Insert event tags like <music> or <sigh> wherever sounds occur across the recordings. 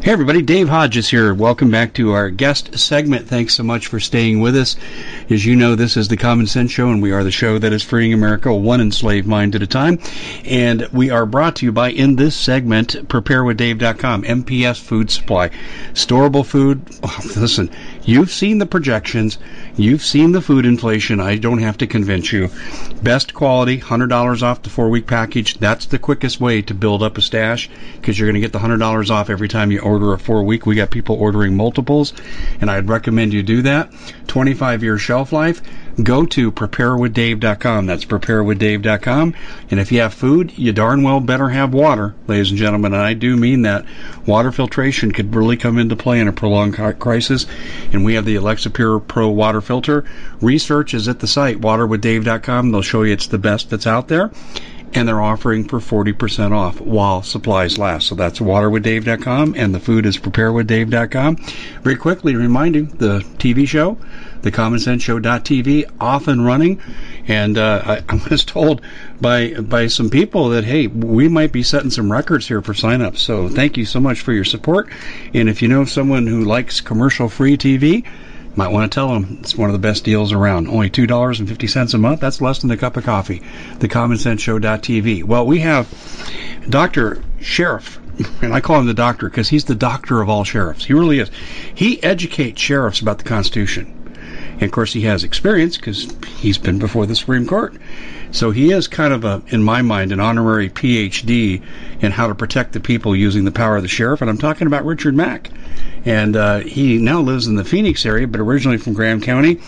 Hey everybody, Dave Hodges here. Welcome back to our guest segment. Thanks so much for staying with us. As you know, this is the Common Sense Show, and we are the show that is freeing America one enslaved mind at a time. And we are brought to you by, in this segment, preparewithdave.com, MPS Food Supply. Storable food. <laughs> Listen, you've seen the projections. You've seen the food inflation. I don't have to convince you. Best quality, $100 off the four week package. That's the quickest way to build up a stash because you're going to get the $100 off every time you order a four week. We got people ordering multiples, and I'd recommend you do that. 25 year shelf life go to preparewithdave.com. That's preparewithdave.com. And if you have food, you darn well better have water, ladies and gentlemen. And I do mean that. Water filtration could really come into play in a prolonged crisis. And we have the Alexa Pure Pro water filter. Research is at the site, waterwithdave.com. They'll show you it's the best that's out there and they're offering for 40% off while supplies last. So that's waterwithdave.com and the food is preparewithdave.com. Very quickly reminding the TV show the Common Sense Show.tv off and running. And uh, I, <laughs> I, was told by by some people that hey, we might be setting some records here for signups. So thank you so much for your support. And if you know someone who likes commercial free TV, might want to tell them it's one of the best deals around. Only two dollars and fifty cents a month. That's less than a cup of coffee. The Common Sense Show.tv. Well, we have Doctor Sheriff <laughs> and I call him the doctor because he's the doctor of all sheriffs. He really is. He educates sheriffs about the Constitution. And of course, he has experience because he's been before the Supreme Court. So he is kind of a, in my mind, an honorary PhD in how to protect the people using the power of the sheriff. And I'm talking about Richard Mack. And uh, he now lives in the Phoenix area, but originally from Graham County.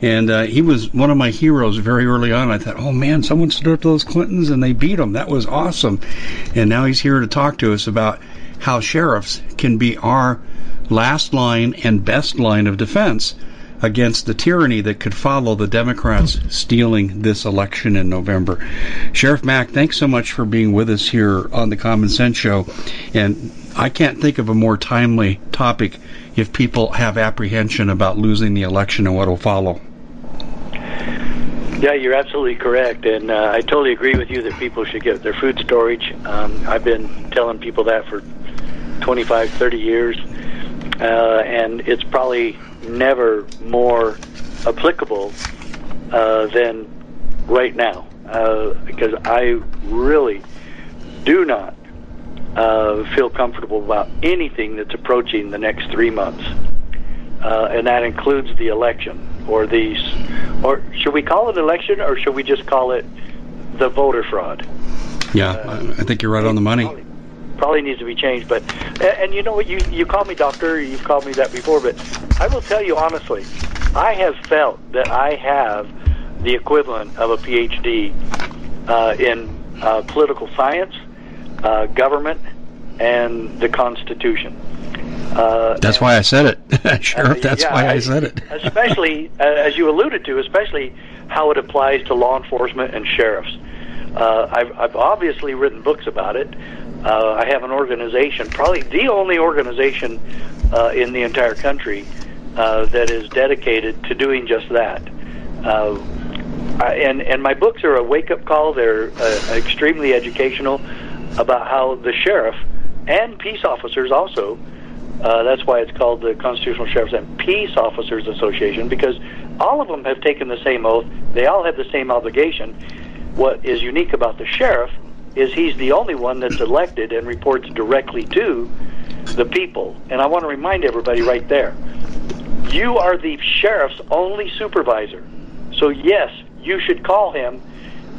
And uh, he was one of my heroes very early on. I thought, oh man, someone stood up to those Clintons and they beat them. That was awesome. And now he's here to talk to us about how sheriffs can be our last line and best line of defense against the tyranny that could follow the Democrats stealing this election in November. Sheriff Mack, thanks so much for being with us here on the Common Sense Show. And I can't think of a more timely topic if people have apprehension about losing the election and what will follow. Yeah, you're absolutely correct, and uh, I totally agree with you that people should get their food storage. Um, I've been telling people that for 25, 30 years, uh, and it's probably never more applicable uh, than right now uh, because I really do not uh, feel comfortable about anything that's approaching the next three months, uh, and that includes the election or these, or should we call it election or should we just call it the voter fraud? Yeah, uh, I think you're right on the money. Probably, needs to be changed, but and, and you know what? You you call me doctor. You've called me that before, but I will tell you honestly, I have felt that I have the equivalent of a PhD uh, in uh, political science, uh, government, and the Constitution. Uh, that's why I said it, <laughs> Sheriff. That's yeah, why I, I, said it. <laughs> especially, uh, as you alluded to, especially how it applies to law enforcement and sheriffs. Uh, I've, I've obviously written books about it. Uh, I have an organization, probably the only organization uh, in the entire country uh, that is dedicated to doing just that. Uh, and and my books are a wake up call. They're uh, extremely educational about how the sheriff and peace officers also. Uh, that's why it's called the Constitutional Sheriffs and Peace Officers Association because all of them have taken the same oath. They all have the same obligation. What is unique about the sheriff is he's the only one that's elected and reports directly to the people. And I want to remind everybody right there you are the sheriff's only supervisor. So, yes, you should call him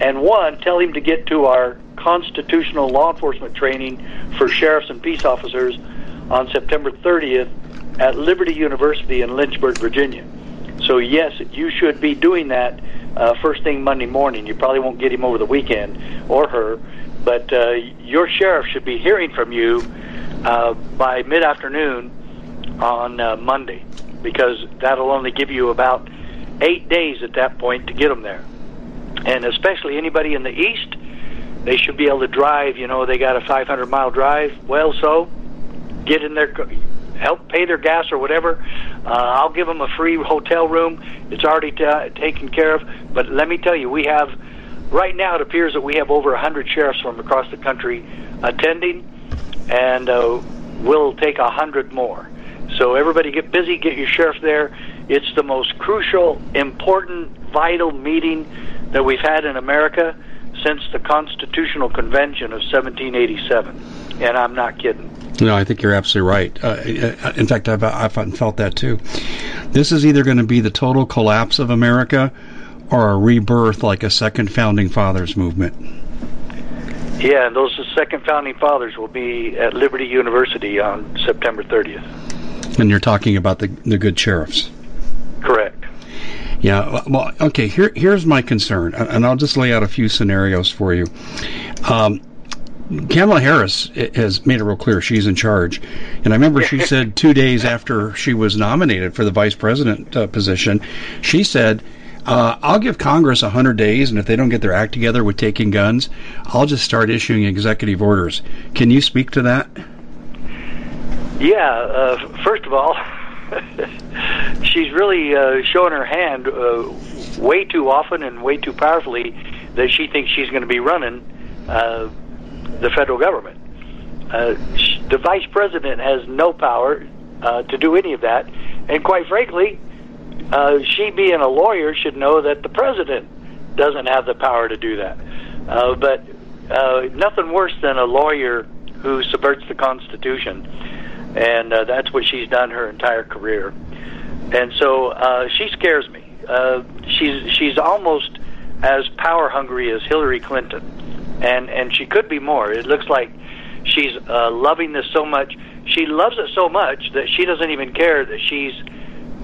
and one, tell him to get to our constitutional law enforcement training for sheriffs and peace officers on September 30th at Liberty University in Lynchburg, Virginia. So, yes, you should be doing that uh, first thing Monday morning. You probably won't get him over the weekend or her, but uh, your sheriff should be hearing from you uh, by mid afternoon on uh, Monday because that'll only give you about eight days at that point to get them there. And especially anybody in the east, they should be able to drive. You know, they got a 500 mile drive. Well, so get in there, help pay their gas or whatever. Uh, I'll give them a free hotel room. It's already t- taken care of. But let me tell you, we have right now. It appears that we have over 100 sheriffs from across the country attending, and uh, we'll take a hundred more. So everybody get busy, get your sheriff there. It's the most crucial, important, vital meeting that we've had in America since the Constitutional Convention of 1787. And I'm not kidding. No, I think you're absolutely right. Uh, in fact, I've, I've felt that too. This is either going to be the total collapse of America or a rebirth like a second founding fathers movement. Yeah, and those second founding fathers will be at Liberty University on September 30th. And you're talking about the the good sheriffs. Correct. Yeah. Well, okay. Here, here's my concern, and I'll just lay out a few scenarios for you. Um, Kamala Harris has made it real clear she's in charge, and I remember she <laughs> said two days after she was nominated for the vice president uh, position, she said uh, I'll give Congress 100 days, and if they don't get their act together with taking guns, I'll just start issuing executive orders. Can you speak to that? Yeah. Uh, first of all, <laughs> she's really uh, showing her hand uh, way too often and way too powerfully that she thinks she's going to be running uh, the federal government. Uh, the vice president has no power uh, to do any of that, and quite frankly, uh, she being a lawyer should know that the president doesn't have the power to do that. Uh, but uh, nothing worse than a lawyer who subverts the Constitution, and uh, that's what she's done her entire career. And so uh, she scares me. Uh, she's she's almost as power hungry as Hillary Clinton, and and she could be more. It looks like she's uh, loving this so much. She loves it so much that she doesn't even care that she's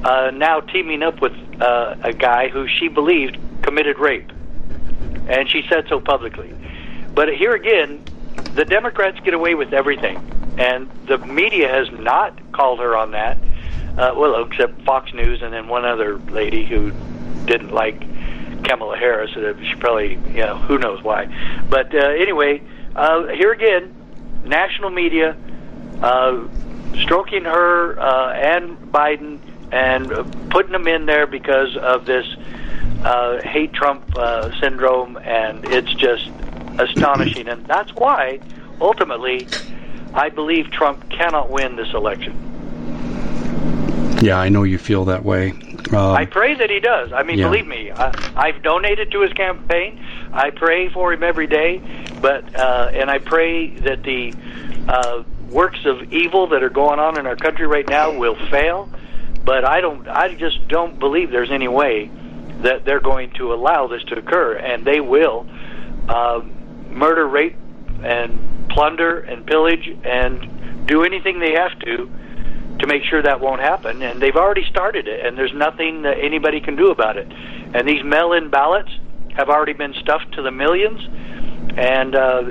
uh, now teaming up with uh, a guy who she believed committed rape, and she said so publicly. But here again, the Democrats get away with everything, and the media has not called her on that. Uh, well, except Fox News and then one other lady who didn't like Kamala Harris. Uh, she probably, you know, who knows why. But uh, anyway, uh, here again, national media uh, stroking her uh, and Biden and putting them in there because of this uh, hate Trump uh, syndrome, and it's just astonishing. And that's why, ultimately, I believe Trump cannot win this election. Yeah, I know you feel that way. Um, I pray that he does. I mean, yeah. believe me, I, I've donated to his campaign. I pray for him every day, but uh, and I pray that the uh, works of evil that are going on in our country right now will fail. But I don't. I just don't believe there's any way that they're going to allow this to occur, and they will uh, murder, rape, and plunder and pillage and do anything they have to to make sure that won't happen. And they've already started it, and there's nothing that anybody can do about it. And these mail-in ballots have already been stuffed to the millions, and uh,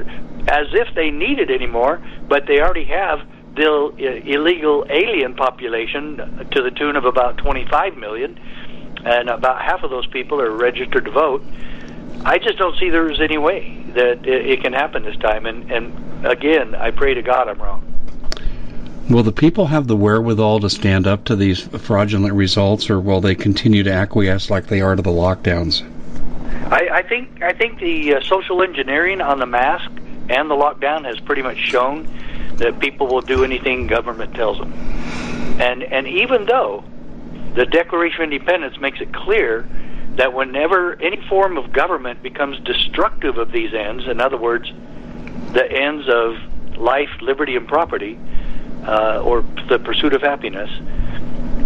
as if they need it anymore, but they already have the illegal alien population to the tune of about 25 million, and about half of those people are registered to vote. I just don't see there's any way that it can happen this time. And, and again, I pray to God I'm wrong. Will the people have the wherewithal to stand up to these fraudulent results, or will they continue to acquiesce like they are to the lockdowns? I, I think I think the uh, social engineering on the mask and the lockdown has pretty much shown that people will do anything government tells them. And and even though the Declaration of Independence makes it clear that whenever any form of government becomes destructive of these ends, in other words, the ends of life, liberty, and property, uh, or the pursuit of happiness,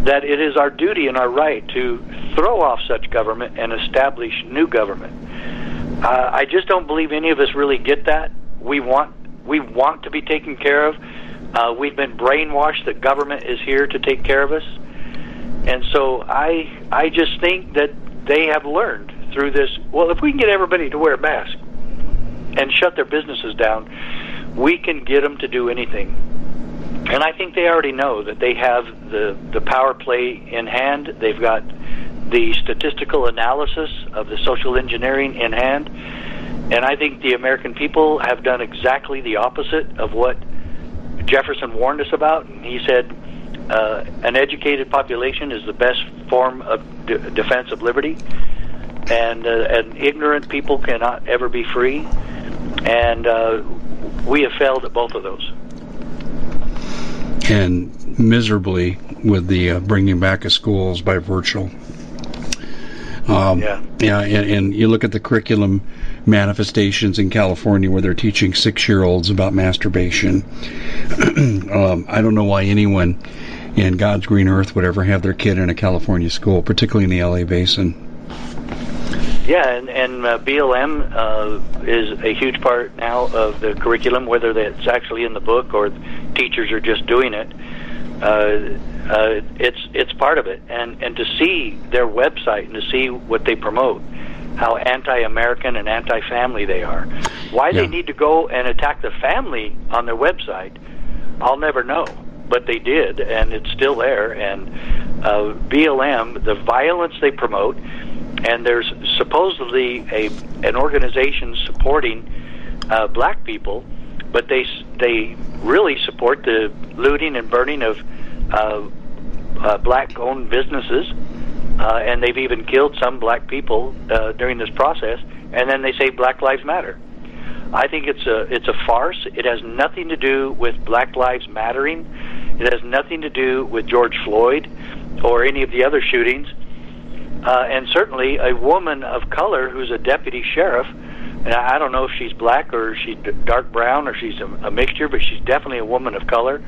that it is our duty and our right to throw off such government and establish new government. Uh, I just don't believe any of us really get that. We want we want to be taken care of. Uh, we've been brainwashed that government is here to take care of us, and so I I just think that they have learned through this. Well, if we can get everybody to wear a mask and shut their businesses down, we can get them to do anything. And I think they already know that they have the, the power play in hand. They've got the statistical analysis of the social engineering in hand. And I think the American people have done exactly the opposite of what Jefferson warned us about. And he said, uh, an educated population is the best form of de- defense of liberty, and uh, and ignorant people cannot ever be free. And uh, we have failed at both of those and miserably with the uh, bringing back of schools by virtual. Um, yeah. Yeah, and, and, you look at the curriculum manifestations in California where they're teaching six-year-olds about masturbation. <clears throat> um, I don't know why anyone in God's green earth would ever have their kid in a California school, particularly in the LA basin. Yeah, and, and uh, BLM uh, is a huge part now of the curriculum, whether that's actually in the book or teachers are just doing it. Uh, uh, it's it's part of it, and and to see their website and to see what they promote, how anti-American and anti-family they are, why yeah. they need to go and attack the family on their website, I'll never know. But they did, and it's still there. And uh, BLM, the violence they promote, and there's supposedly a an organization supporting uh, black people but they they really support the looting and burning of uh, uh, black-owned businesses, uh, and they've even killed some black people uh, during this process. And then they say Black Lives Matter. I think it's a it's a farce. It has nothing to do with Black Lives Mattering. It has nothing to do with George Floyd or any of the other shootings. Uh, and certainly, a woman of color who's a deputy sheriff and I don't know if she's black or she's dark brown or she's a, a mixture, but she's definitely a woman of color,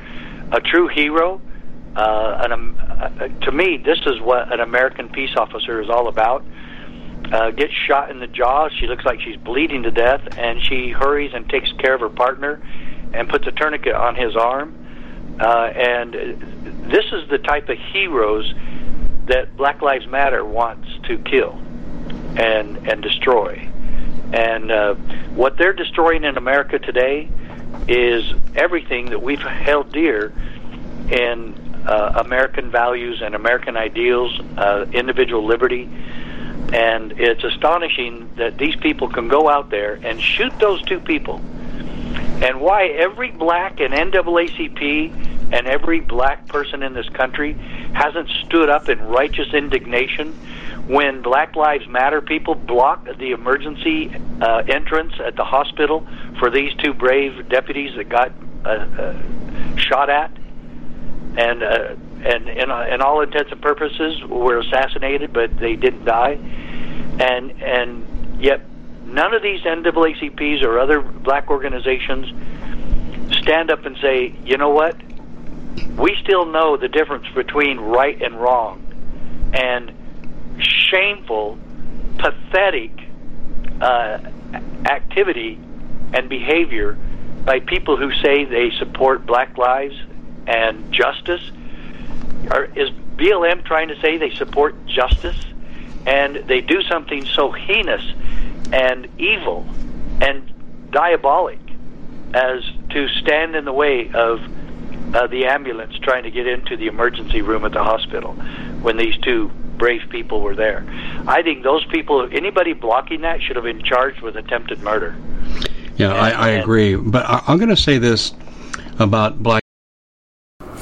a true hero. Uh, an, um, uh, to me, this is what an American peace officer is all about. Uh, gets shot in the jaw. She looks like she's bleeding to death, and she hurries and takes care of her partner and puts a tourniquet on his arm. Uh, and this is the type of heroes that Black Lives Matter wants to kill and and destroy. And uh, what they're destroying in America today is everything that we've held dear in uh, American values and American ideals, uh, individual liberty. And it's astonishing that these people can go out there and shoot those two people. And why every black and NAACP and every black person in this country hasn't stood up in righteous indignation when Black Lives Matter people blocked the emergency uh, entrance at the hospital for these two brave deputies that got uh, uh, shot at, and uh, and in, uh, in all intents and purposes were assassinated, but they didn't die, and and yet none of these NAACPs or other black organizations stand up and say, you know what? We still know the difference between right and wrong, and shameful, pathetic uh, activity and behavior by people who say they support black lives and justice. Are, is BLM trying to say they support justice? And they do something so heinous and evil and diabolic as to stand in the way of uh, the ambulance trying to get into the emergency room at the hospital when these two brave people were there. I think those people, anybody blocking that, should have been charged with attempted murder. Yeah, and, I, I agree. But I, I'm going to say this about Black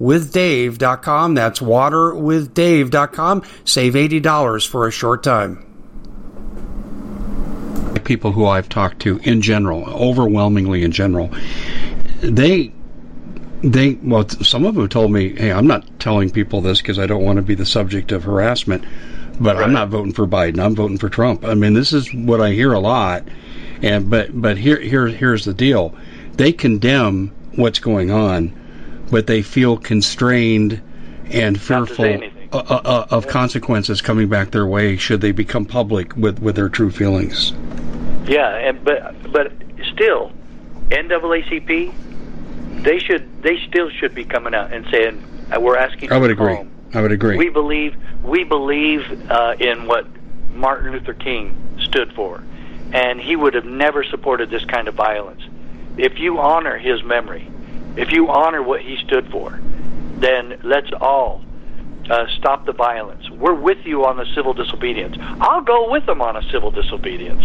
waterwithdave.com. That's waterwithdave.com. Save $80 for a short time. People who I've talked to in general, overwhelmingly in general, they they well some of them told me hey i'm not telling people this because i don't want to be the subject of harassment but right. i'm not voting for biden i'm voting for trump i mean this is what i hear a lot and but but here here here's the deal they condemn what's going on but they feel constrained and fearful uh, uh, uh, of consequences coming back their way should they become public with, with their true feelings. Yeah, and but but still, NAACP, they should they still should be coming out and saying we're asking. I would agree. Home. I would agree. We believe we believe uh, in what Martin Luther King stood for, and he would have never supported this kind of violence. If you honor his memory, if you honor what he stood for, then let's all uh, stop the violence. We're with you on the civil disobedience. I'll go with them on a civil disobedience.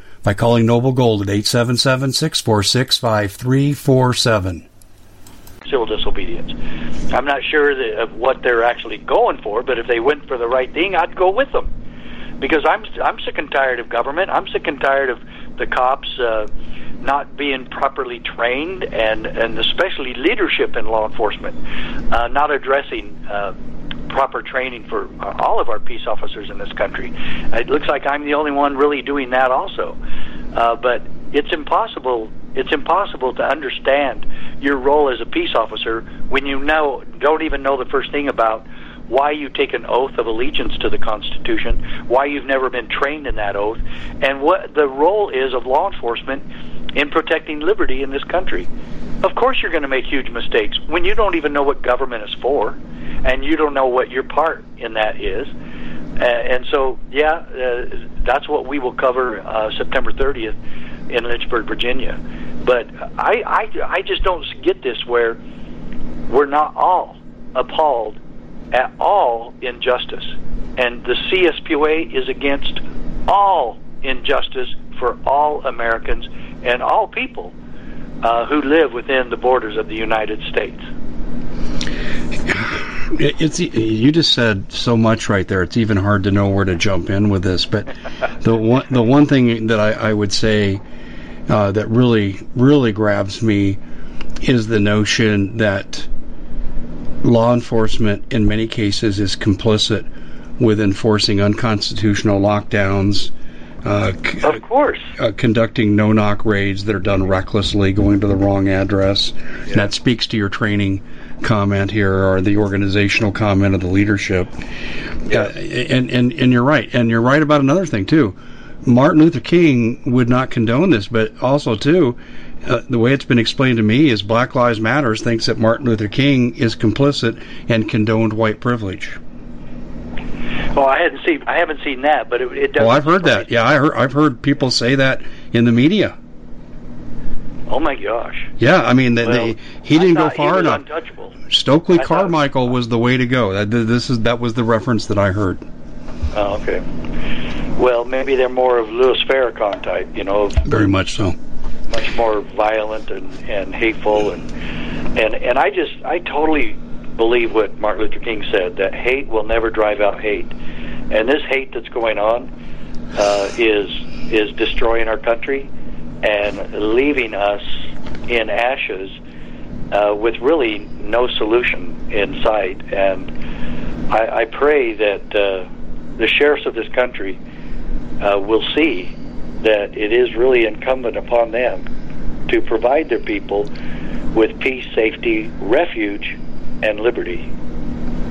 by calling Noble Gold at 877 646 5347. Civil disobedience. I'm not sure that, of what they're actually going for, but if they went for the right thing, I'd go with them. Because I'm I'm sick and tired of government. I'm sick and tired of the cops uh, not being properly trained, and and especially leadership in law enforcement, uh, not addressing. Uh, proper training for all of our peace officers in this country. It looks like I'm the only one really doing that also. Uh, but it's impossible. It's impossible to understand your role as a peace officer when you know don't even know the first thing about why you take an oath of allegiance to the Constitution, why you've never been trained in that oath, and what the role is of law enforcement in protecting liberty in this country. Of course, you're going to make huge mistakes when you don't even know what government is for, and you don't know what your part in that is. Uh, and so, yeah, uh, that's what we will cover uh, September 30th in Lynchburg, Virginia. But I, I, I just don't get this where we're not all appalled at all injustice. And the CSPOA is against all injustice for all Americans and all people uh, who live within the borders of the United States. It's you just said so much right there. It's even hard to know where to jump in with this. But <laughs> the one the one thing that I, I would say uh, that really really grabs me is the notion that law enforcement in many cases is complicit with enforcing unconstitutional lockdowns. Uh, of course. Uh, conducting no knock raids that are done recklessly, going to the wrong address. Yeah. that speaks to your training comment here or the organizational comment of the leadership. Yeah. Uh, and, and, and you're right. And you're right about another thing, too. Martin Luther King would not condone this, but also, too, uh, the way it's been explained to me is Black Lives Matters thinks that Martin Luther King is complicit and condoned white privilege. Well, I hadn't seen I haven't seen that, but it, it does. Well, I've heard that. Yeah, I heard I've heard people say that in the media. Oh my gosh. Yeah, I mean, they, well, they, he didn't go far enough. Stokely I Carmichael was the way to go. That this is that was the reference that I heard. Oh, okay. Well, maybe they're more of Louis Farrakhan type, you know. Very much so much more violent and, and hateful and and and I just I totally believe what Martin Luther King said that hate will never drive out hate, and this hate that's going on uh, is is destroying our country and leaving us in ashes uh, with really no solution in sight. And I, I pray that uh, the sheriffs of this country uh, will see that it is really incumbent upon them to provide their people with peace, safety, refuge, and liberty.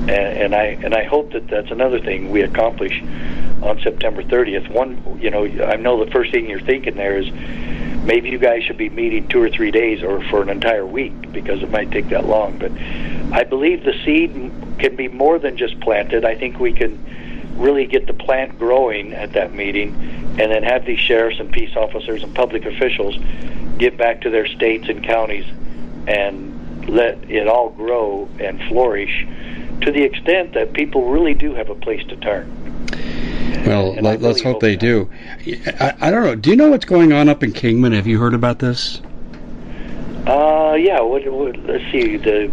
And, I and I hope that that's another thing we accomplish on September 30th. One, you know, I know the first thing you're thinking there is maybe you guys should be meeting two or three days or for an entire week because it might take that long. But I believe the seed can be more than just planted. I think we can really get the plant growing at that meeting and then have these sheriffs and peace officers and public officials get back to their states and counties and let it all grow and flourish to the extent that people really do have a place to turn. Well, let, us really hope, hope they do. I, I, don't know. Do you know what's going on up in Kingman? Have you heard about this? Uh, yeah. What, what, let's see. The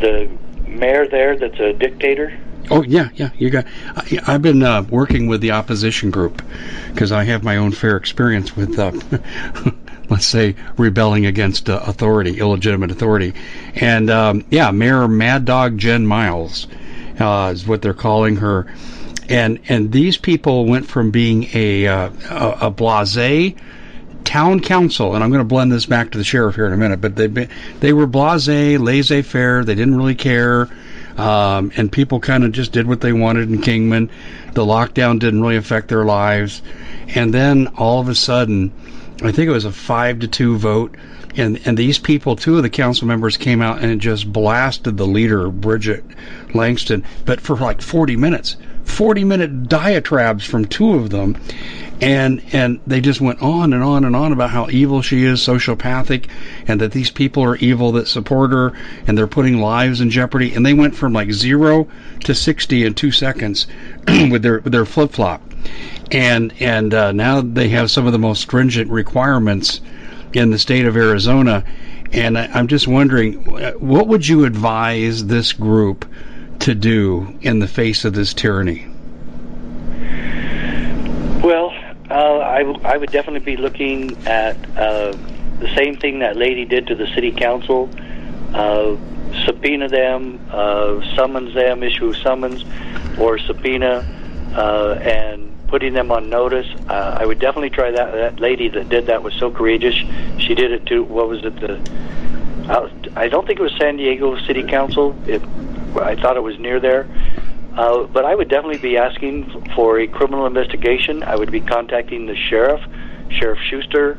the mayor there that's a dictator. Oh yeah, yeah. You got. I, have been uh, working with the opposition group because I have my own fair experience with, uh, <laughs> let's say, rebelling against uh, authority, illegitimate authority, and um, yeah, Mayor Mad Dog Jen Miles uh, is what they're calling her, and and these people went from being a uh, a, a blasé town council, and I'm going to blend this back to the sheriff here in a minute, but they they were blasé, laissez-faire. They didn't really care um, and people kind of just did what they wanted in Kingman. The lockdown didn't really affect their lives, and then all of a sudden, I think it was a five to two vote. and and these people, two of the council members came out and just blasted the leader, Bridget Langston, but for like 40 minutes. 40 minute diatribes from two of them and and they just went on and on and on about how evil she is sociopathic and that these people are evil that support her and they're putting lives in jeopardy and they went from like 0 to 60 in 2 seconds <clears throat> with their with their flip-flop and and uh, now they have some of the most stringent requirements in the state of Arizona and I, I'm just wondering what would you advise this group to do in the face of this tyranny? Well, uh, I, w- I would definitely be looking at uh, the same thing that lady did to the city council. Uh, subpoena them, uh, summons them, issue summons or subpoena, uh, and putting them on notice. Uh, I would definitely try that. That lady that did that was so courageous. She did it to what was it? The I don't think it was San Diego City Council. It I thought it was near there. Uh, but I would definitely be asking for a criminal investigation. I would be contacting the sheriff, Sheriff Schuster,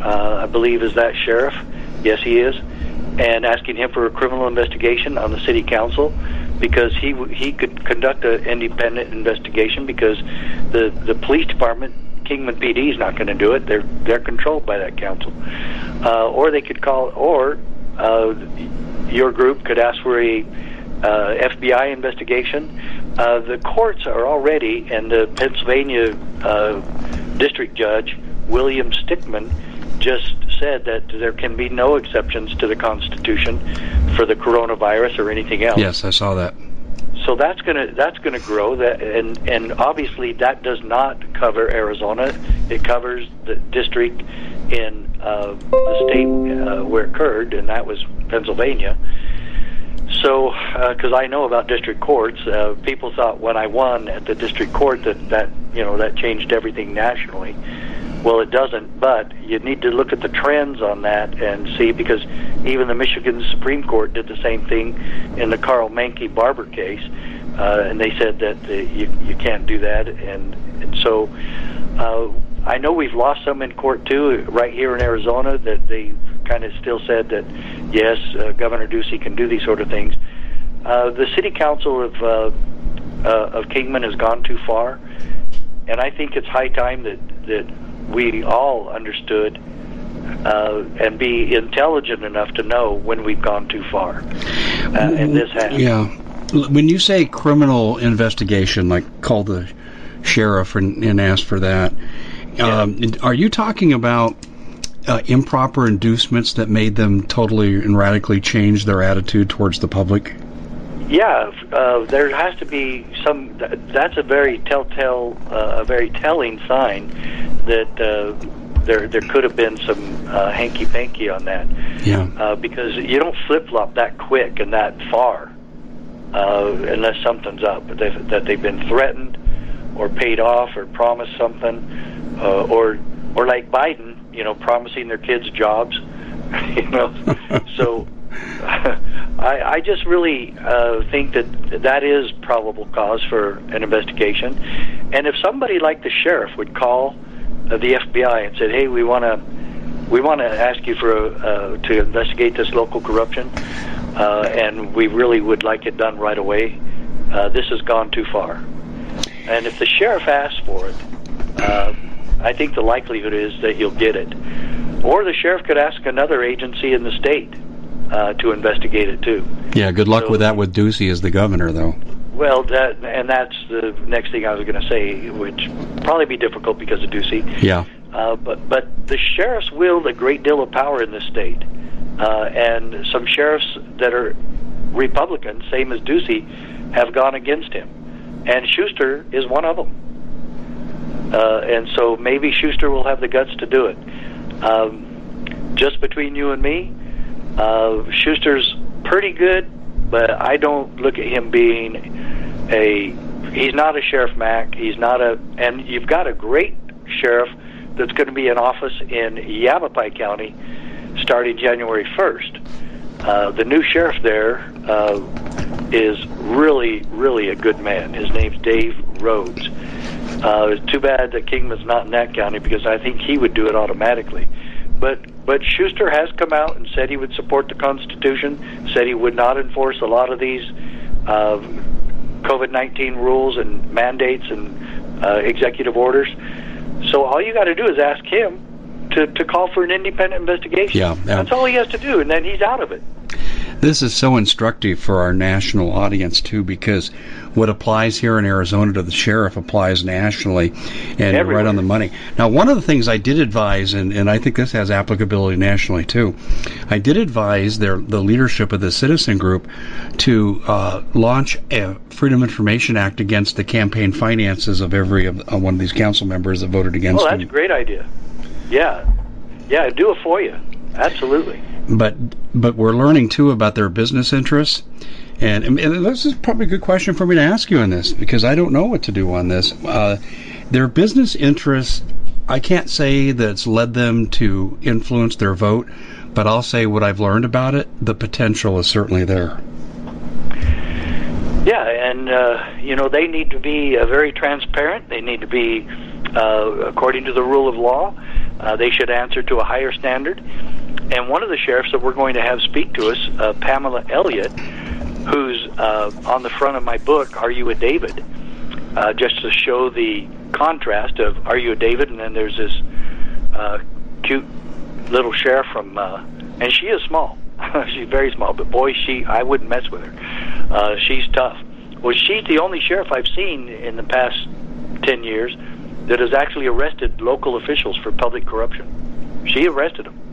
uh, I believe is that sheriff. Yes, he is, and asking him for a criminal investigation on the city council because he he could conduct an independent investigation because the the police department Kingman PD is not going to do it. They're they're controlled by that council, uh, or they could call or uh, your group could ask for a uh, FBI investigation. Uh, the courts are already, and the Pennsylvania uh, district judge, William Stickman, just said that there can be no exceptions to the Constitution for the coronavirus or anything else. Yes, I saw that. So that's gonna that's gonna grow. That and and obviously that does not cover Arizona. It covers the district in uh, the state uh, where it occurred, and that was Pennsylvania. So, because uh, I know about district courts, uh, people thought when I won at the district court that that you know that changed everything nationally. Well, it doesn't, but you need to look at the trends on that and see because even the Michigan Supreme Court did the same thing in the Karl Manke Barber case, uh, and they said that uh, you you can't do that, and and so uh, I know we've lost some in court too, right here in Arizona, that they kind of still said that yes, uh, Governor Ducey can do these sort of things. Uh, the city council of uh, uh, of Kingman has gone too far, and I think it's high time that that we all understood uh, and be intelligent enough to know when we've gone too far. Uh, and this has. Yeah. When you say criminal investigation, like call the sheriff and, and ask for that, um, are you talking about uh, improper inducements that made them totally and radically change their attitude towards the public? Yeah, uh, there has to be some. That's a very telltale, uh, a very telling sign that uh, there there could have been some uh, hanky panky on that. Yeah. Uh, because you don't flip flop that quick and that far uh, unless something's up. That that they've been threatened or paid off or promised something, uh, or or like Biden, you know, promising their kids jobs. <laughs> you know, so <laughs> I, I just really uh, think that that is probable cause for an investigation. And if somebody like the sheriff would call uh, the FBI and said, "Hey, we want to we want to ask you for uh, to investigate this local corruption, uh, and we really would like it done right away," uh, this has gone too far. And if the sheriff asks for it, uh, I think the likelihood is that you'll get it. Or the sheriff could ask another agency in the state uh, to investigate it too. Yeah, good luck so, with that with Ducey as the governor, though. Well, that and that's the next thing I was going to say, which probably be difficult because of Ducey. Yeah. Uh, but but the sheriffs wield a great deal of power in this state, uh, and some sheriffs that are Republicans, same as Ducey, have gone against him, and Schuster is one of them. Uh, and so maybe Schuster will have the guts to do it. Um, just between you and me, uh, Schuster's pretty good, but I don't look at him being a. He's not a Sheriff Mack. He's not a. And you've got a great sheriff that's going to be in office in Yavapai County starting January 1st. Uh, the new sheriff there uh, is really, really a good man. His name's Dave Rhodes. Uh, it's too bad that Kingman's not in that county because I think he would do it automatically. But but Schuster has come out and said he would support the Constitution. Said he would not enforce a lot of these uh, COVID nineteen rules and mandates and uh, executive orders. So all you got to do is ask him to to call for an independent investigation. Yeah, yeah. that's all he has to do, and then he's out of it. This is so instructive for our national audience too, because what applies here in Arizona to the sheriff applies nationally, and you're right on the money. Now, one of the things I did advise, and, and I think this has applicability nationally too, I did advise their the leadership of the citizen group to uh, launch a Freedom of Information Act against the campaign finances of every of uh, one of these council members that voted against Well, that's a great idea. Yeah, yeah, do it for you. Absolutely. but but we're learning too about their business interests. And, and this is probably a good question for me to ask you on this because I don't know what to do on this. Uh, their business interests, I can't say that's led them to influence their vote, but I'll say what I've learned about it. The potential is certainly there. Yeah, and uh, you know they need to be uh, very transparent. They need to be, uh, according to the rule of law, uh, they should answer to a higher standard. And one of the sheriffs that we're going to have speak to us, uh, Pamela Elliott, who's uh, on the front of my book, "Are You a David?" Uh, just to show the contrast of "Are You a David?" and then there's this uh, cute little sheriff from, uh, and she is small. <laughs> she's very small, but boy, she I wouldn't mess with her. Uh, she's tough. Well, she's the only sheriff I've seen in the past ten years that has actually arrested local officials for public corruption. She arrested them.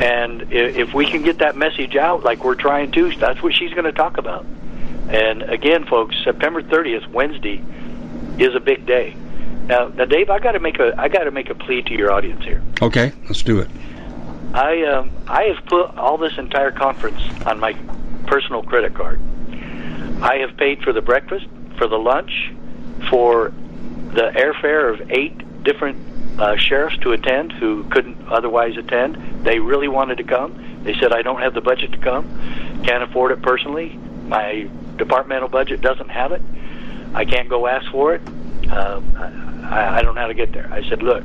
And if we can get that message out, like we're trying to, that's what she's going to talk about. And again, folks, September 30th, Wednesday, is a big day. Now, now, Dave, I got to make a I got to make a plea to your audience here. Okay, let's do it. I um, I have put all this entire conference on my personal credit card. I have paid for the breakfast, for the lunch, for the airfare of eight different uh, sheriffs to attend who couldn't otherwise attend. They really wanted to come. They said I don't have the budget to come, can't afford it personally. My departmental budget doesn't have it. I can't go ask for it. Um, I, I don't know how to get there. I said, look,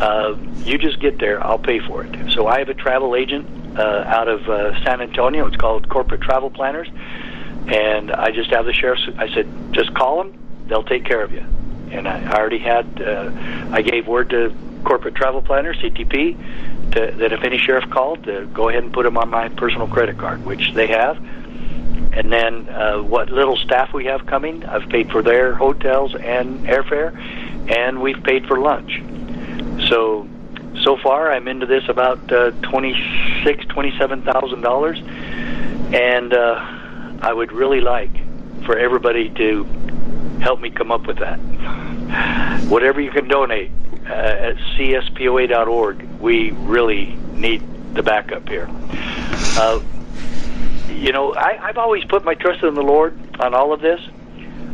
uh, you just get there. I'll pay for it. So I have a travel agent uh, out of uh, San Antonio. It's called Corporate Travel Planners, and I just have the sheriffs. I said, just call them. They'll take care of you. And I, already had. Uh, I gave word to Corporate Travel Planners (CTP) to, that if any sheriff called, to go ahead and put them on my personal credit card, which they have. And then uh, what little staff we have coming, I've paid for their hotels and airfare, and we've paid for lunch. So, so far I'm into this about uh, twenty six, twenty seven thousand dollars, and uh, I would really like for everybody to help me come up with that. Whatever you can donate uh, at cspoa.org, we really need the backup here. Uh, you know, I, I've always put my trust in the Lord on all of this.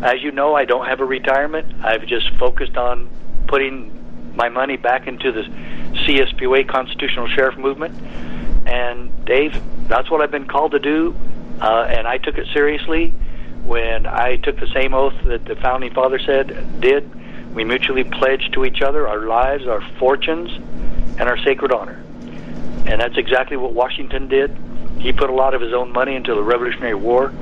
As you know, I don't have a retirement. I've just focused on putting my money back into the CSPOA Constitutional Sheriff Movement. And Dave, that's what I've been called to do, uh, and I took it seriously when I took the same oath that the founding father said did. We mutually pledged to each other our lives, our fortunes, and our sacred honor. And that's exactly what Washington did. He put a lot of his own money into the Revolutionary War,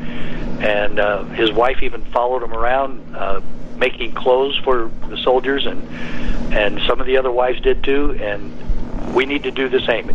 and uh, his wife even followed him around, uh, making clothes for the soldiers, and and some of the other wives did too. And we need to do the same.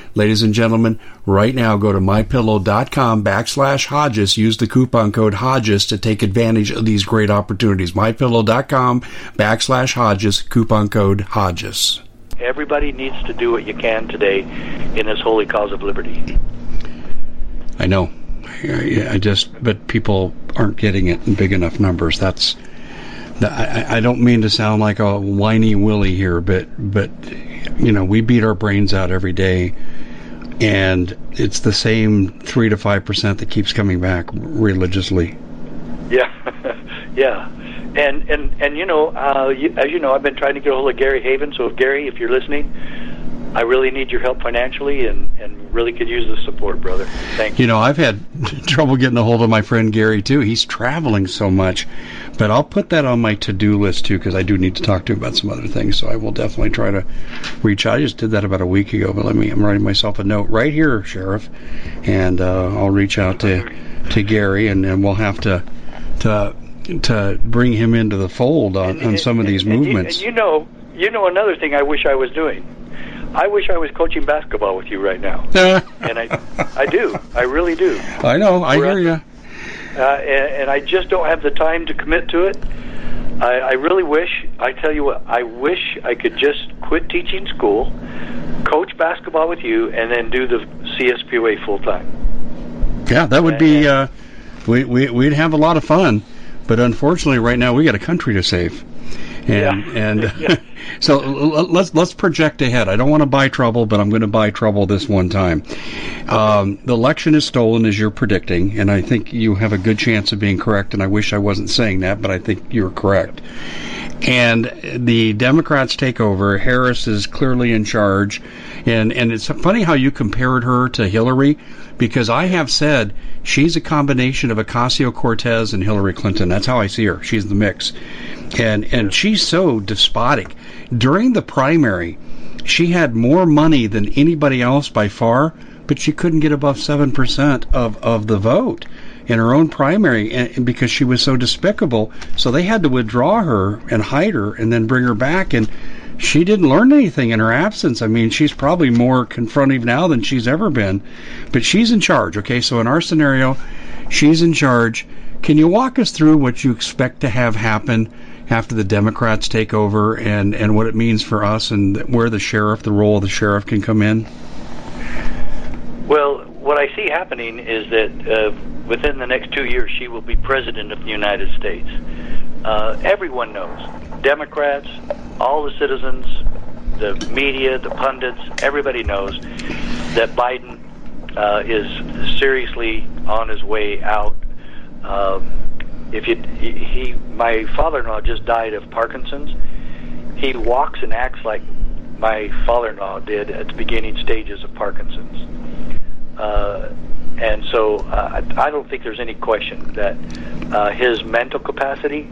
Ladies and gentlemen, right now go to mypillow.com backslash Hodges. Use the coupon code Hodges to take advantage of these great opportunities. Mypillow.com backslash Hodges, coupon code Hodges. Everybody needs to do what you can today in this holy cause of liberty. I know. I, just, but people aren't getting it in big enough numbers. That's, I, I don't mean to sound like a whiny willy here, but, but, you know, we beat our brains out every day, and it's the same three to five percent that keeps coming back religiously. Yeah, <laughs> yeah, and and and you know, uh, you, as you know, I've been trying to get a hold of Gary Heavin. So if Gary, if you're listening, I really need your help financially, and and really could use the support, brother. Thank you. You know, I've had <laughs> trouble getting a hold of my friend Gary too. He's traveling so much, but I'll put that on my to-do list too because I do need to talk to him about some other things. So I will definitely try to reach out. I just did that about a week ago, but let me. I'm writing myself a note right here, Sheriff, and uh, I'll reach out to to Gary, and, and we'll have to to to bring him into the fold on, And- on some of and- these and you- movements. And you know, you know another thing I wish I was doing. I wish I was coaching basketball with you right now, <laughs> and I, I do. I really do. I know. I We're hear you. uh, and, and I just don't have the time to commit to it. I, I really wish. I tell you what, I wish I could just quit teaching school, coach basketball with you, and then do the CSPOA full time. Yeah, that would be. Uh, we, we we'd have a lot of fun, but unfortunately, right now we got a country to save, and Yeah. and Yeah. <laughs> <laughs> so let's let's project ahead. I don't want to buy trouble, but I'm going to buy trouble this one time. Um, the election is stolen, as you're predicting, and I think you have a good chance of being correct. And I wish I wasn't saying that, but I think you're correct. And the Democrats take over. Harris is clearly in charge, and and it's funny how you compared her to Hillary, because I have said she's a combination of Ocasio Cortez and Hillary Clinton. That's how I see her. She's the mix, and and she's so despotic. During the primary, she had more money than anybody else by far, but she couldn't get above seven percent of of the vote in her own primary and, and because she was so despicable. So they had to withdraw her and hide her and then bring her back. And she didn't learn anything in her absence. I mean, she's probably more confrontive now than she's ever been. But she's in charge, okay? So in our scenario, she's in charge. Can you walk us through what you expect to have happen after the Democrats take over and, and what it means for us and where the sheriff, the role of the sheriff can come in? Well, what I see happening is that uh, within the next two years, she will be president of the United States. Uh, everyone knows, Democrats, all the citizens, the media, the pundits, everybody knows that Biden uh, is seriously on his way out. Um, if you, he, my father-in-law just died of Parkinson's. He walks and acts like my father-in-law did at the beginning stages of Parkinson's. Uh, and so uh, I I don't think there's any question that uh, his mental capacity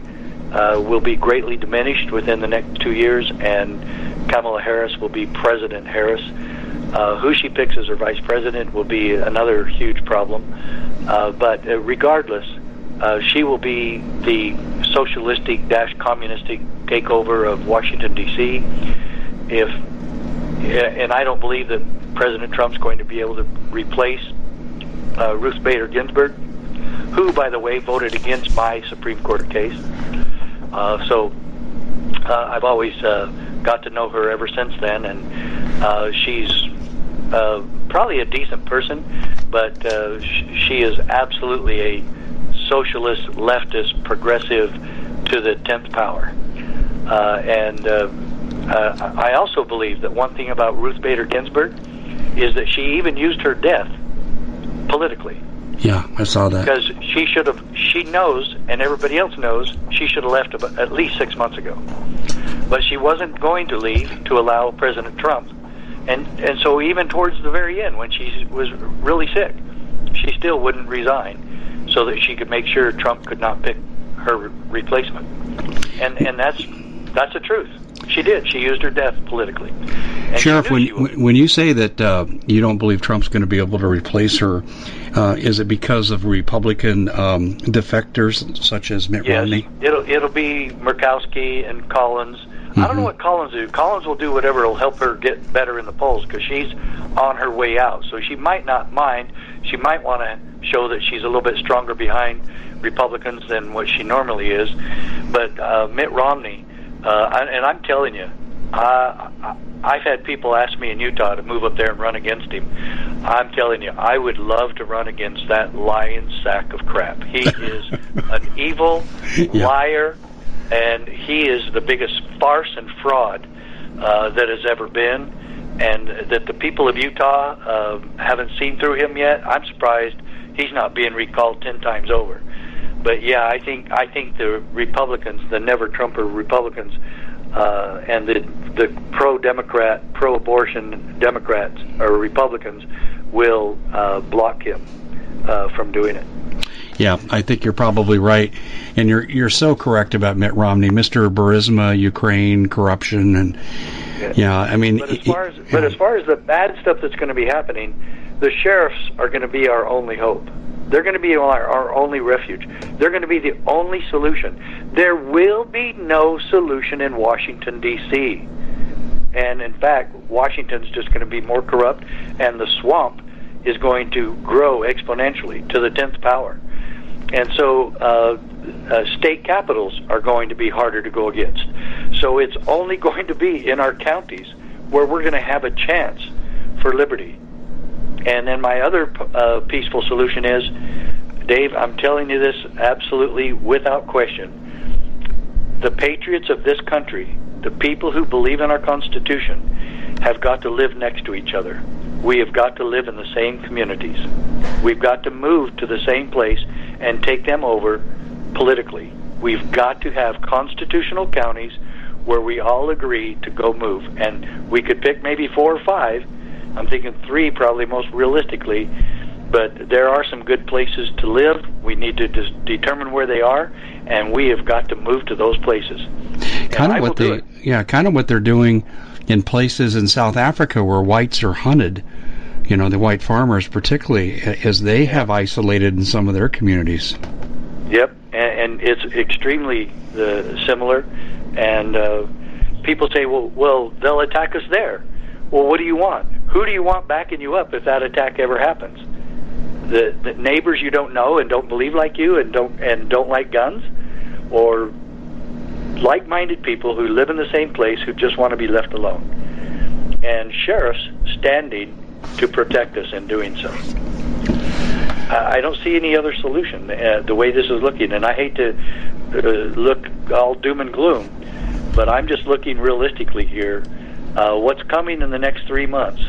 uh, will be greatly diminished within the next two years, and Kamala Harris will be President Harris. Uh, who she picks as her vice president will be another huge problem. Uh, but uh, regardless, uh, she will be the socialistic dash communistic takeover of Washington D.C. If and I don't believe that President Trump's going to be able to replace uh, Ruth Bader Ginsburg, who, by the way, voted against my Supreme Court case. Uh, so uh, I've always uh, got to know her ever since then, and uh, she's probably a decent person, but sh- she is absolutely a socialist, leftist, progressive to the tenth power. Uh, and uh, uh, I also believe that one thing about Ruth Bader Ginsburg is that she even used her death politically Yeah, I saw that. because she should have. She knows, and everybody else knows, she should have left about, at least six months ago. But she wasn't going to leave to allow President Trump, and and so even towards the very end, when she was really sick, she still wouldn't resign, so that she could make sure Trump could not pick her replacement. And and that's that's the truth. She did. She used her death politically. And Sheriff, when when you say that uh, you don't believe Trump's going to be able to replace her, uh, is it because of Republican um, defectors such as Mitt Yes, Romney? it'll it'll be Murkowski and Collins. I don't know what Collins will do. Collins will do whatever will help her get better in the polls because she's on her way out. So she might not mind. She might want to show that she's a little bit stronger behind Republicans than what she normally is. But uh, Mitt Romney, uh, I- and I'm telling you, I, I, I've had people ask me in Utah to move up there and run against him. I'm telling you, I would love to run against that lying sack of crap. He <laughs> is an evil Yeah. liar, and he is the biggest farce and fraud uh, that has ever been. And that the people of Utah uh, haven't seen through him yet. I'm surprised he's not being recalled ten times over. but yeah, I think I think the Republicans, the never Trumper Republicans, uh, and the the pro Democrat, pro abortion Democrats or Republicans will uh, block him uh, from doing it. Yeah, I think you're probably right, and you're you're so correct about Mitt Romney, Mr. Burisma, Ukraine, corruption, and yeah, yeah I mean. But as far as but as far as the bad stuff that's going to be happening, the sheriffs are going to be our only hope. They're going to be our, our only refuge. They're going to be the only solution. There will be no solution in Washington D.C. And in fact, Washington's just going to be more corrupt, and the swamp is going to grow exponentially to the tenth power. And so, uh, uh, state capitals are going to be harder to go against. So it's only <laughs> going to be in our counties where we're going to have a chance for liberty. And then my other uh, peaceful solution is, Dave, I'm telling you this absolutely without question. The patriots of this country, the people who believe in our Constitution, have got to live next to each other. We have got to live in the same communities. We've got to move to the same place and take them over politically. We've got to have constitutional counties where we all agree to go move. And we could pick maybe four or five I'm thinking three probably most realistically, but there are some good places to live. We need to just determine where they are, and we have got to move to those places. Kind of what they, yeah, kind of what they're doing in places in South Africa where whites are hunted. You know, the white farmers, particularly, as they have isolated in some of their communities. Yep, and, and it's extremely uh, similar. And uh, people say, "Well, well, they'll attack us there." Well, what do you want? who do you want backing you up if that attack ever happens? The, the neighbors you don't know and don't believe like you and don't and don't like guns, or like-minded people who live in the same place who just want to be left alone, and sheriffs standing to protect us in doing so. I don't see any other solution uh, the way this is looking, and I hate to uh, look all doom and gloom, but I'm just looking realistically here. Uh, what's coming in the next three months?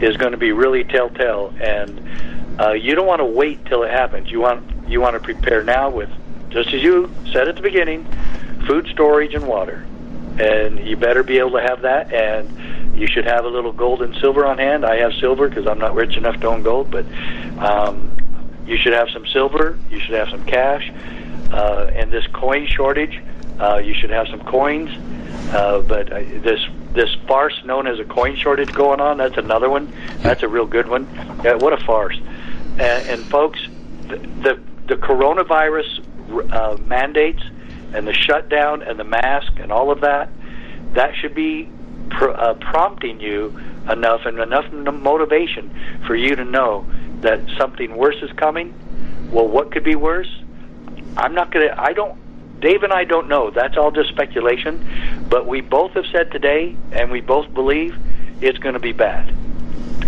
is going to be really telltale, and uh, you don't want to wait till it happens. You want you want to prepare now with, just as you said at the beginning, food storage and water, and you better be able to have that. And you should have a little gold and silver on hand. I have silver because I'm not rich enough to own gold, but um, you should have some silver. You should have some cash. Uh, and this coin shortage, uh, you should have some coins. Uh, but uh, this this farce known as a coin shortage going on. That's another one. That's a real good one. Yeah, what a farce! And, and folks, the the, the coronavirus uh, mandates and the shutdown and the mask and all of that, that should be pr- uh, prompting you enough and enough motivation for you to know that something worse is coming. Well, what could be worse? I'm not going to. I don't Dave and I don't know. That's all just speculation. But we both have said today, and we both believe it's going to be bad.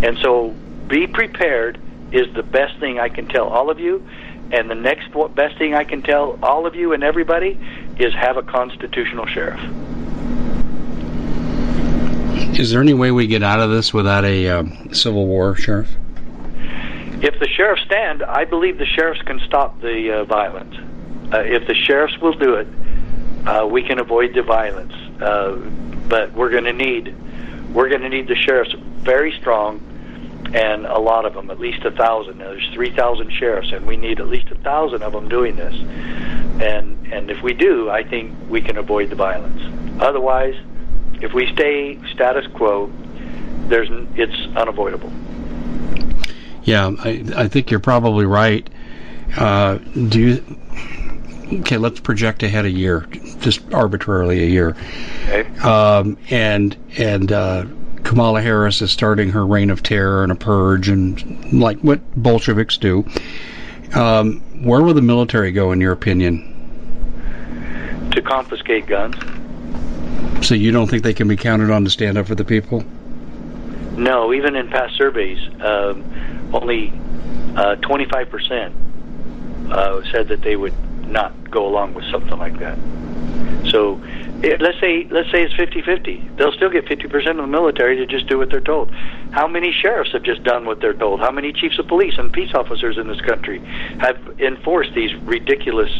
And so be prepared is the best thing I can tell all of you. And the next best thing I can tell all of you and everybody is have a constitutional sheriff. Is there any way we get out of this without a uh, civil war, sheriff? If the sheriffs stand, I believe the sheriffs can stop the uh, violence uh, if the sheriffs will do it, uh, we can avoid the violence. Uh, but we're going to need we're going to need the sheriffs very strong, and a lot of them, at least a thousand. Now, there's three thousand sheriffs, and we need at least a thousand of them doing this. And and if we do, I think we can avoid the violence. Otherwise, if we stay status quo, there's it's unavoidable. Yeah, I, I think you're probably right. Uh, do you okay, let's project ahead a year, just arbitrarily a year. Okay. Um, and and uh, Kamala Harris is starting her reign of terror and a purge, and like what Bolsheviks do. Um, where will the military go, in your opinion? To confiscate guns. So you don't think they can be counted on to stand up for the people? No, even in past surveys, um, only uh, 25% uh, said that they would not go along with something like that. So it, let's say let's say it's 50-50. They'll still get 50% of the military to just do what they're told. How many sheriffs have just done what they're told? How many chiefs of police and peace officers in this country have enforced these ridiculous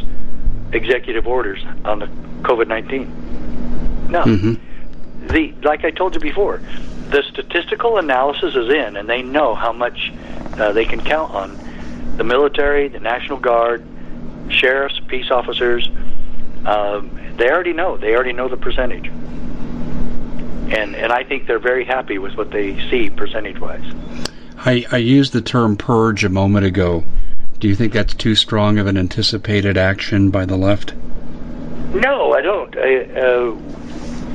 executive orders on the COVID-19? No. Mm-hmm. The like I told you before, the statistical analysis is in, and they know how much uh, they can count on the military, the National Guard, sheriffs, peace officers. Um, they already know. They already know the percentage, and and I think they're very happy with what they see percentage wise. I, I used the term purge a moment ago. Do you think that's too strong of an anticipated action by the left? No, I don't. I, uh,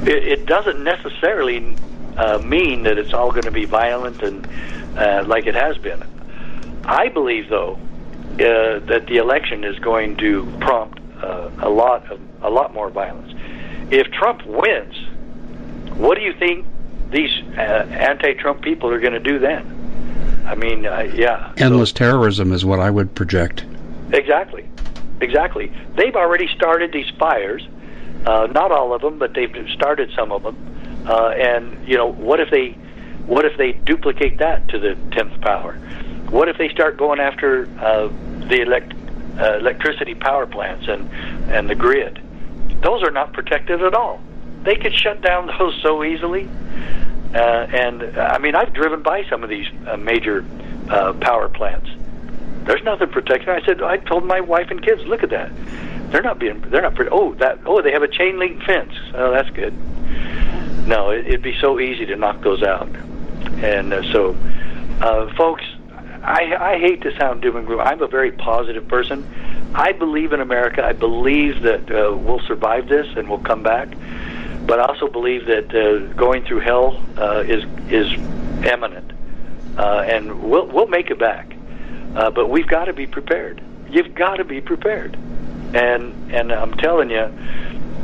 it, it doesn't necessarily uh, mean that it's all going to be violent and uh, like it has been. I believe, though, uh, that the election is going to prompt uh, a lot of a lot more violence. If Trump wins, what do you think these uh, anti-Trump people are going to do then? I mean, uh, yeah, endless so, terrorism is what I would project. Exactly, exactly. They've already started these fires. Uh, not all of them, but they've started some of them. Uh, and you know, what if they, what if they duplicate that to the tenth power? What if they start going after uh, the elect, uh, electricity power plants and and the grid? Those are not protected at all. They could shut down <laughs> those so easily. Uh, and I mean, I've driven by some of these uh, major uh, power plants. There's nothing protecting. I said, I told my wife and kids, look at that. They're not being. They're not. Oh, that. Oh, they have a chain link fence. Oh, that's good. No, it, it'd be so easy to knock those out. And uh, so, uh, folks, I, I hate to sound doom and gloom. I'm a very positive person. I believe in America. I believe that uh, we'll survive this and we'll come back. But I also believe that uh, going through hell uh, is is imminent, uh, and we'll we'll make it back. Uh, but we've got to be prepared. You've got to be prepared. And and I'm telling you,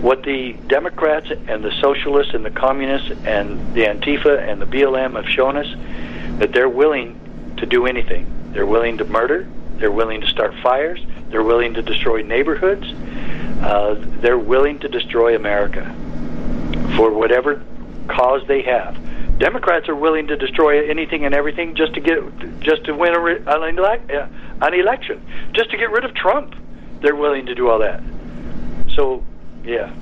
what the Democrats and the socialists and the communists and the Antifa and the BLM have shown us that they're willing to do anything. They're willing to murder. They're willing to start fires. They're willing to destroy neighborhoods. Uh, they're willing to destroy America for whatever cause they have. Democrats are willing to destroy anything and everything just to get just to win a, an, elect, uh, an election, just to get rid of Trump. They're willing to do all that. So, yeah.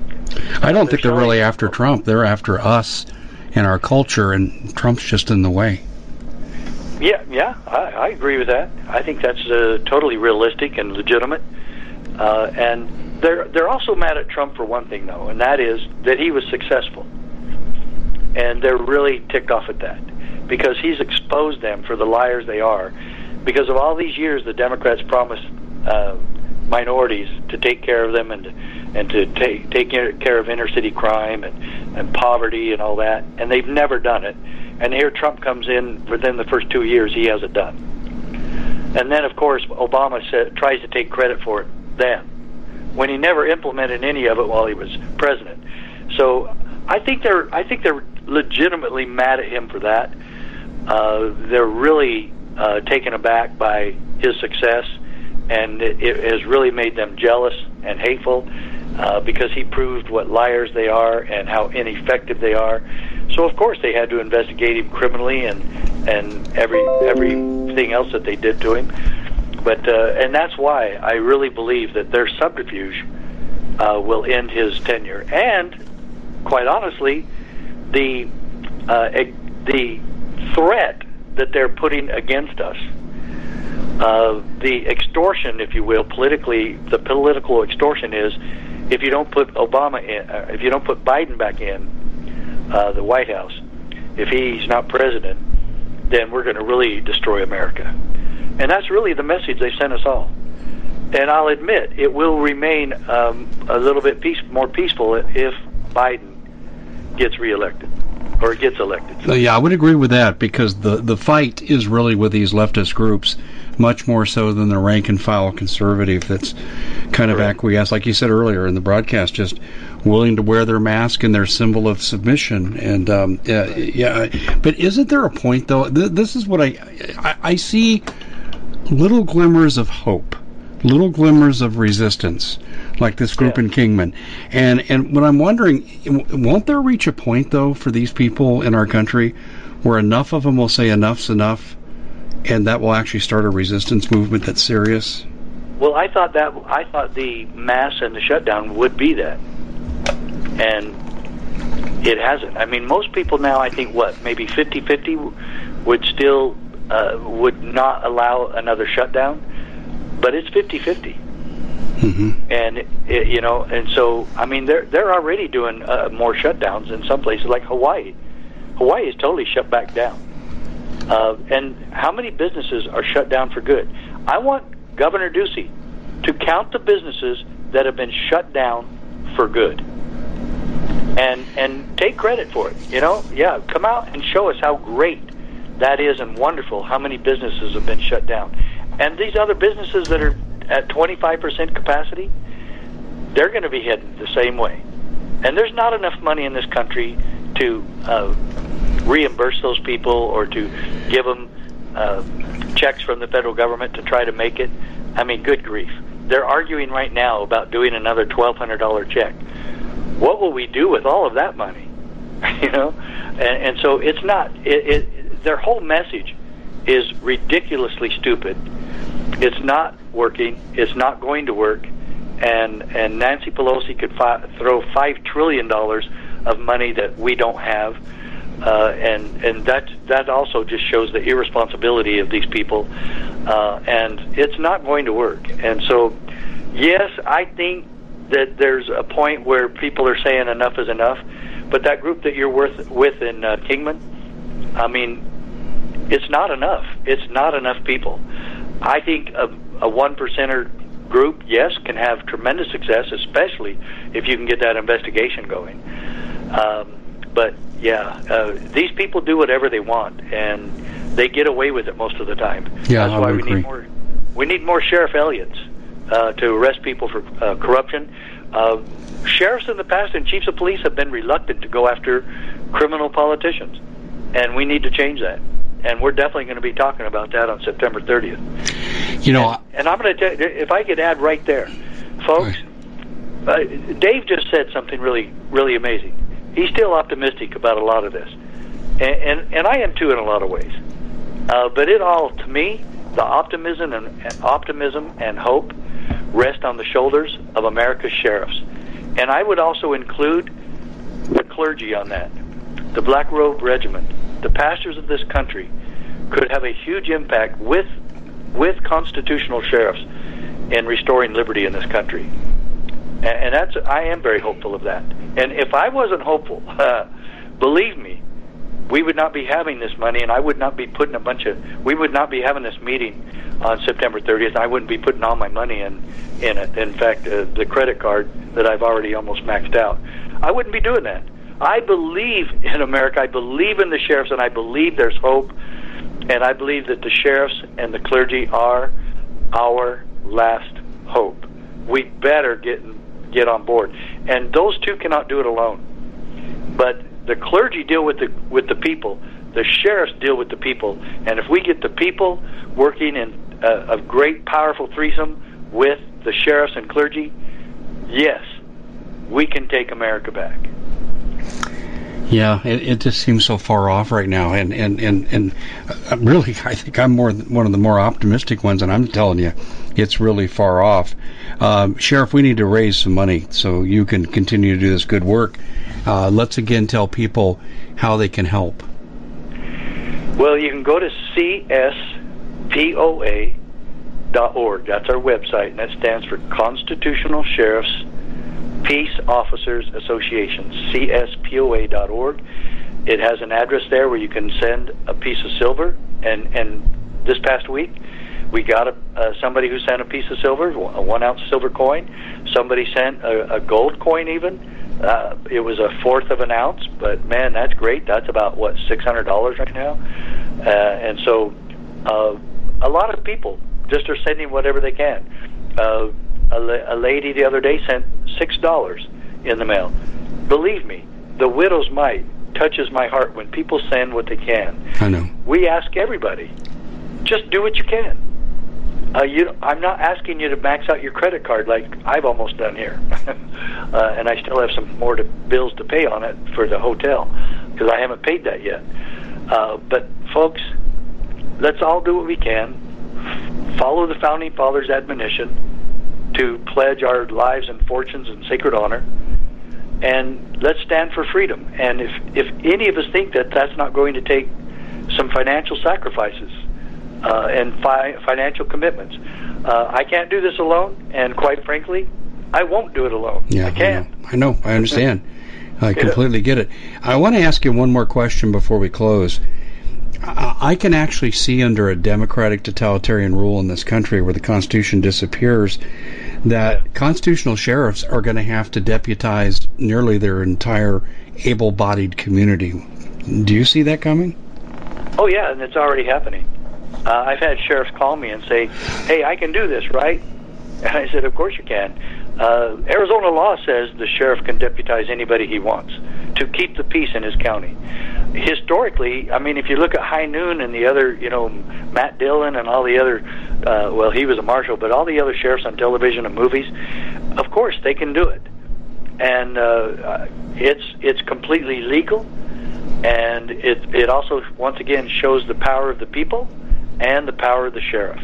I don't they're think they're really after Trump. They're after us and our culture, and Trump's just in the way. Yeah, yeah, I, I agree with that. I think that's uh, totally realistic and legitimate. Uh, and they're they're also mad at Trump for one thing though, and that is that he was successful. And they're really ticked off at that because he's exposed them for the liars they are. Because of all these years, the Democrats promised uh, minorities to take care of them and and to take take care of inner city crime and and poverty and all that, and they've never done it. And here Trump comes in within the first two years, he has it done. And then, of course, Obama said, tries to take credit for it then, when he never implemented any of it while he was president. So I think they're I think they're legitimately mad at him for that. Uh, they're really uh, taken aback by his success, and it, it has really made them jealous and hateful uh, because he proved what liars they are and how ineffective they are. So of course they had to investigate him criminally and and every everything else that they did to him. But uh, and that's why I really believe that their subterfuge uh, will end his tenure. And quite honestly, the uh, the threat that they're putting against us, uh, the extortion, if you will, politically, the political extortion is if you don't put Obama in, uh, if you don't put Biden back in, uh, the White House, if he's not president, then we're going to really destroy America. And that's really the message they sent us all. And I'll admit, it will remain um, a little bit peace, more peaceful if Biden gets reelected or gets elected. So, yeah, I would agree with that because the, the fight is really with these leftist groups much more so than the rank and file conservative that's kind of right. acquiesced, like you said earlier in the broadcast, just willing to wear their mask and their symbol of submission. And um, yeah, yeah, but isn't there a point though? Th- this is what I, I I see little glimmers of hope little glimmers of resistance, like this group Yeah. in Kingman. And and what I'm wondering, won't there reach a point though for these people in our country where enough of them will say enough's enough, and that will actually start a resistance movement that's serious? Well, I thought that I thought the mass and the shutdown would be that, and it hasn't. I mean, most people now, I think, what maybe 50-50 would still uh, would not allow another shutdown, but it's 50-50. hmm and it, you know, and so I mean, they're they're already doing uh, more shutdowns in some places, like Hawaii. Hawaii is totally shut back down. Uh, and how many businesses are shut down for good? I want Governor Ducey to count the businesses that have been shut down for good, and and take credit for it. You know, yeah, come out and show us how great that is and wonderful. How many businesses have been shut down, and these other businesses that are at 25% capacity, they're going to be headed the same way. And there's not enough money in this country to uh, reimburse those people or to give them uh, checks from the federal government to try to make it. I mean, good grief. They're arguing right now about doing another $1,200 check. What will we do with all of that money? <laughs> you know, and, and so it's not. It, it, their whole message is ridiculously stupid. It's not working. It's not going to work. And and Nancy Pelosi could fi- throw five trillion dollars of money that we don't have, uh, and and that that also just shows the irresponsibility of these people. Uh, and it's not going to work. And so, yes, I think that there's a point where people are saying enough is enough. But that group that you're with with in uh, Kingman, I mean, it's not enough. It's not enough people. I think a, a one percenter group, yes, can have tremendous success, especially if you can get that investigation going. Um, but yeah, uh, these people do whatever they want, and they get away with it most of the time. Yeah, That's I why we agree. need more. We need more sheriff Elliotts uh, to arrest people for uh, corruption. Uh, sheriffs in the past and chiefs of police have been reluctant to go after criminal politicians, and we need to change that. And we're definitely going to be talking about that on September 30th. You know, And, and I'm going to tell you, if I could add right there, folks, uh, Dave just said something really, really amazing. He's still optimistic about a lot of this, and and, and I am too in a lot of ways. Uh, but it all, to me, the optimism and, and optimism and hope rest on the shoulders of America's sheriffs, and I would also include the clergy on that, the Black Robe Regiment, the pastors of this country could have a huge impact with with constitutional sheriffs in restoring liberty in this country. And, and that's I am very hopeful of that. And if I wasn't hopeful, uh, <laughs> believe me, we would not be having this money, and I would not be putting a bunch of. We would not be having this meeting on September 30th. I wouldn't be putting all my money in in it. In fact, uh, the credit card that I've already almost maxed out, I wouldn't be doing that. I believe in America. I believe in the sheriffs, and I believe there's hope. And I believe that the sheriffs and the clergy are our last hope. We better get get on board. And those two cannot do it alone. But the clergy deal with the with the people. The sheriffs deal with the people. And if we get the people working in a, a great, powerful threesome with the sheriffs and clergy, yes, we can take America back. Yeah, it, it just seems so far off right now, and and and and uh, really, I think I'm more one of the more optimistic ones, and I'm telling you, it's really far off. Um, Sheriff, we need to raise some money so you can continue to do this good work. Uh, let's again tell people how they can help. Well, you can go to cspoa.org. That's our website, and that stands for Constitutional Sheriffs Peace Officers Association, cspoa.org. It has an address there where you can send a piece of silver, and and this past week we got a, uh, somebody who sent a piece of silver, a one ounce silver coin. Somebody sent a, a gold coin, even. Uh, it was a fourth of an ounce, but man, that's great. That's about what six hundred dollars right now, uh, and so uh, a lot of people just are sending whatever they can. Uh, a, la- a lady the other day sent six dollars in the mail. Believe me, the widow's mite touches my heart when people send what they can. I know. We ask everybody, just do what you can. Uh, you, I'm not asking you to max out your credit card like I've almost done here, <laughs> uh, and I still have some more to, bills to pay on it for the hotel because I haven't paid that yet. Uh, but folks, let's all do what we can. Follow the founding fathers' admonition to pledge our lives and fortunes in sacred honor, and let's stand for freedom. And if if any of us think that that's not going to take some financial sacrifices uh, and fi- financial commitments. Uh, I can't do this alone, and quite frankly, I won't do it alone. Yeah, I can't. I know. I, know, I understand. <laughs> I completely get it. I want to ask you one more question before we close. I can actually see under a democratic totalitarian rule in this country where the Constitution disappears that constitutional sheriffs are going to have to deputize nearly their entire able bodied community. Do you see that coming? Oh, yeah, and it's already happening. Uh, I've had sheriffs call me and say, "Hey, I can do this, right?" And I said, "Of course you can." Uh, Arizona law says the sheriff can deputize anybody he wants to keep the peace in his county. Historically, I mean, if you look at High Noon and the other, you know, Matt Dillon and all the other, uh, well, he was a marshal, but all the other sheriffs on television and movies, of course they can do it, and uh, it's it's completely legal, and it it also once again shows the power of the people and the power of the sheriff.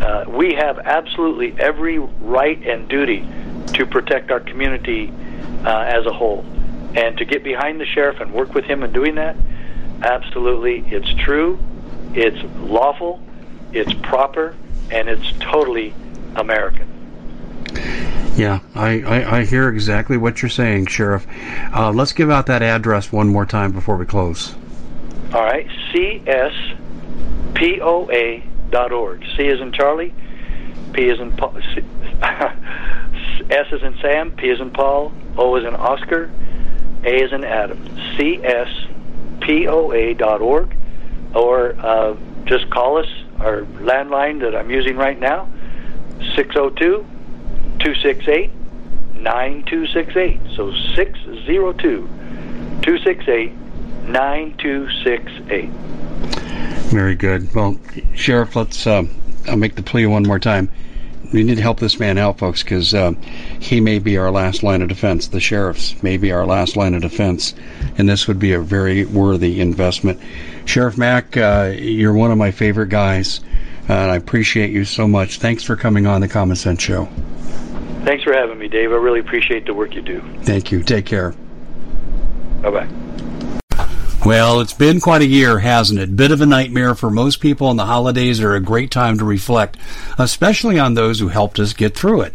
Uh, we have absolutely every right and duty to protect our community uh, as a whole. And to get behind the sheriff and work with him in doing that, absolutely, it's true, it's lawful, it's proper, and it's totally American. Yeah, I, I, I hear exactly what you're saying, Sheriff. Uh, let's give out that address one more time before we close. All right, CS poa.org. C is in Charlie, P is in Paul, C, <laughs> S is in Sam, P is in Paul, O is in Oscar, A is in Adam. CSPOA.org, or uh, just call us, our landline that I'm using right now, 602 268 9268. So 602 268 9268. Very good. Well, Sheriff, let's. Uh, I'll make the plea one more time. We need to help this man out, folks, because uh, he may be our last line of defense. The sheriffs may be our last line of defense, and this would be a very worthy investment. Sheriff Mack, uh, you're one of my favorite guys, and I appreciate you so much. Thanks for coming on the Common Sense Show. Thanks for having me, Dave. I really appreciate the work you do. Thank you. Take care. Bye bye. Well, it's been quite a year, hasn't it? Bit of a nightmare for most people, and the holidays are a great time to reflect, especially on those who helped us get through it.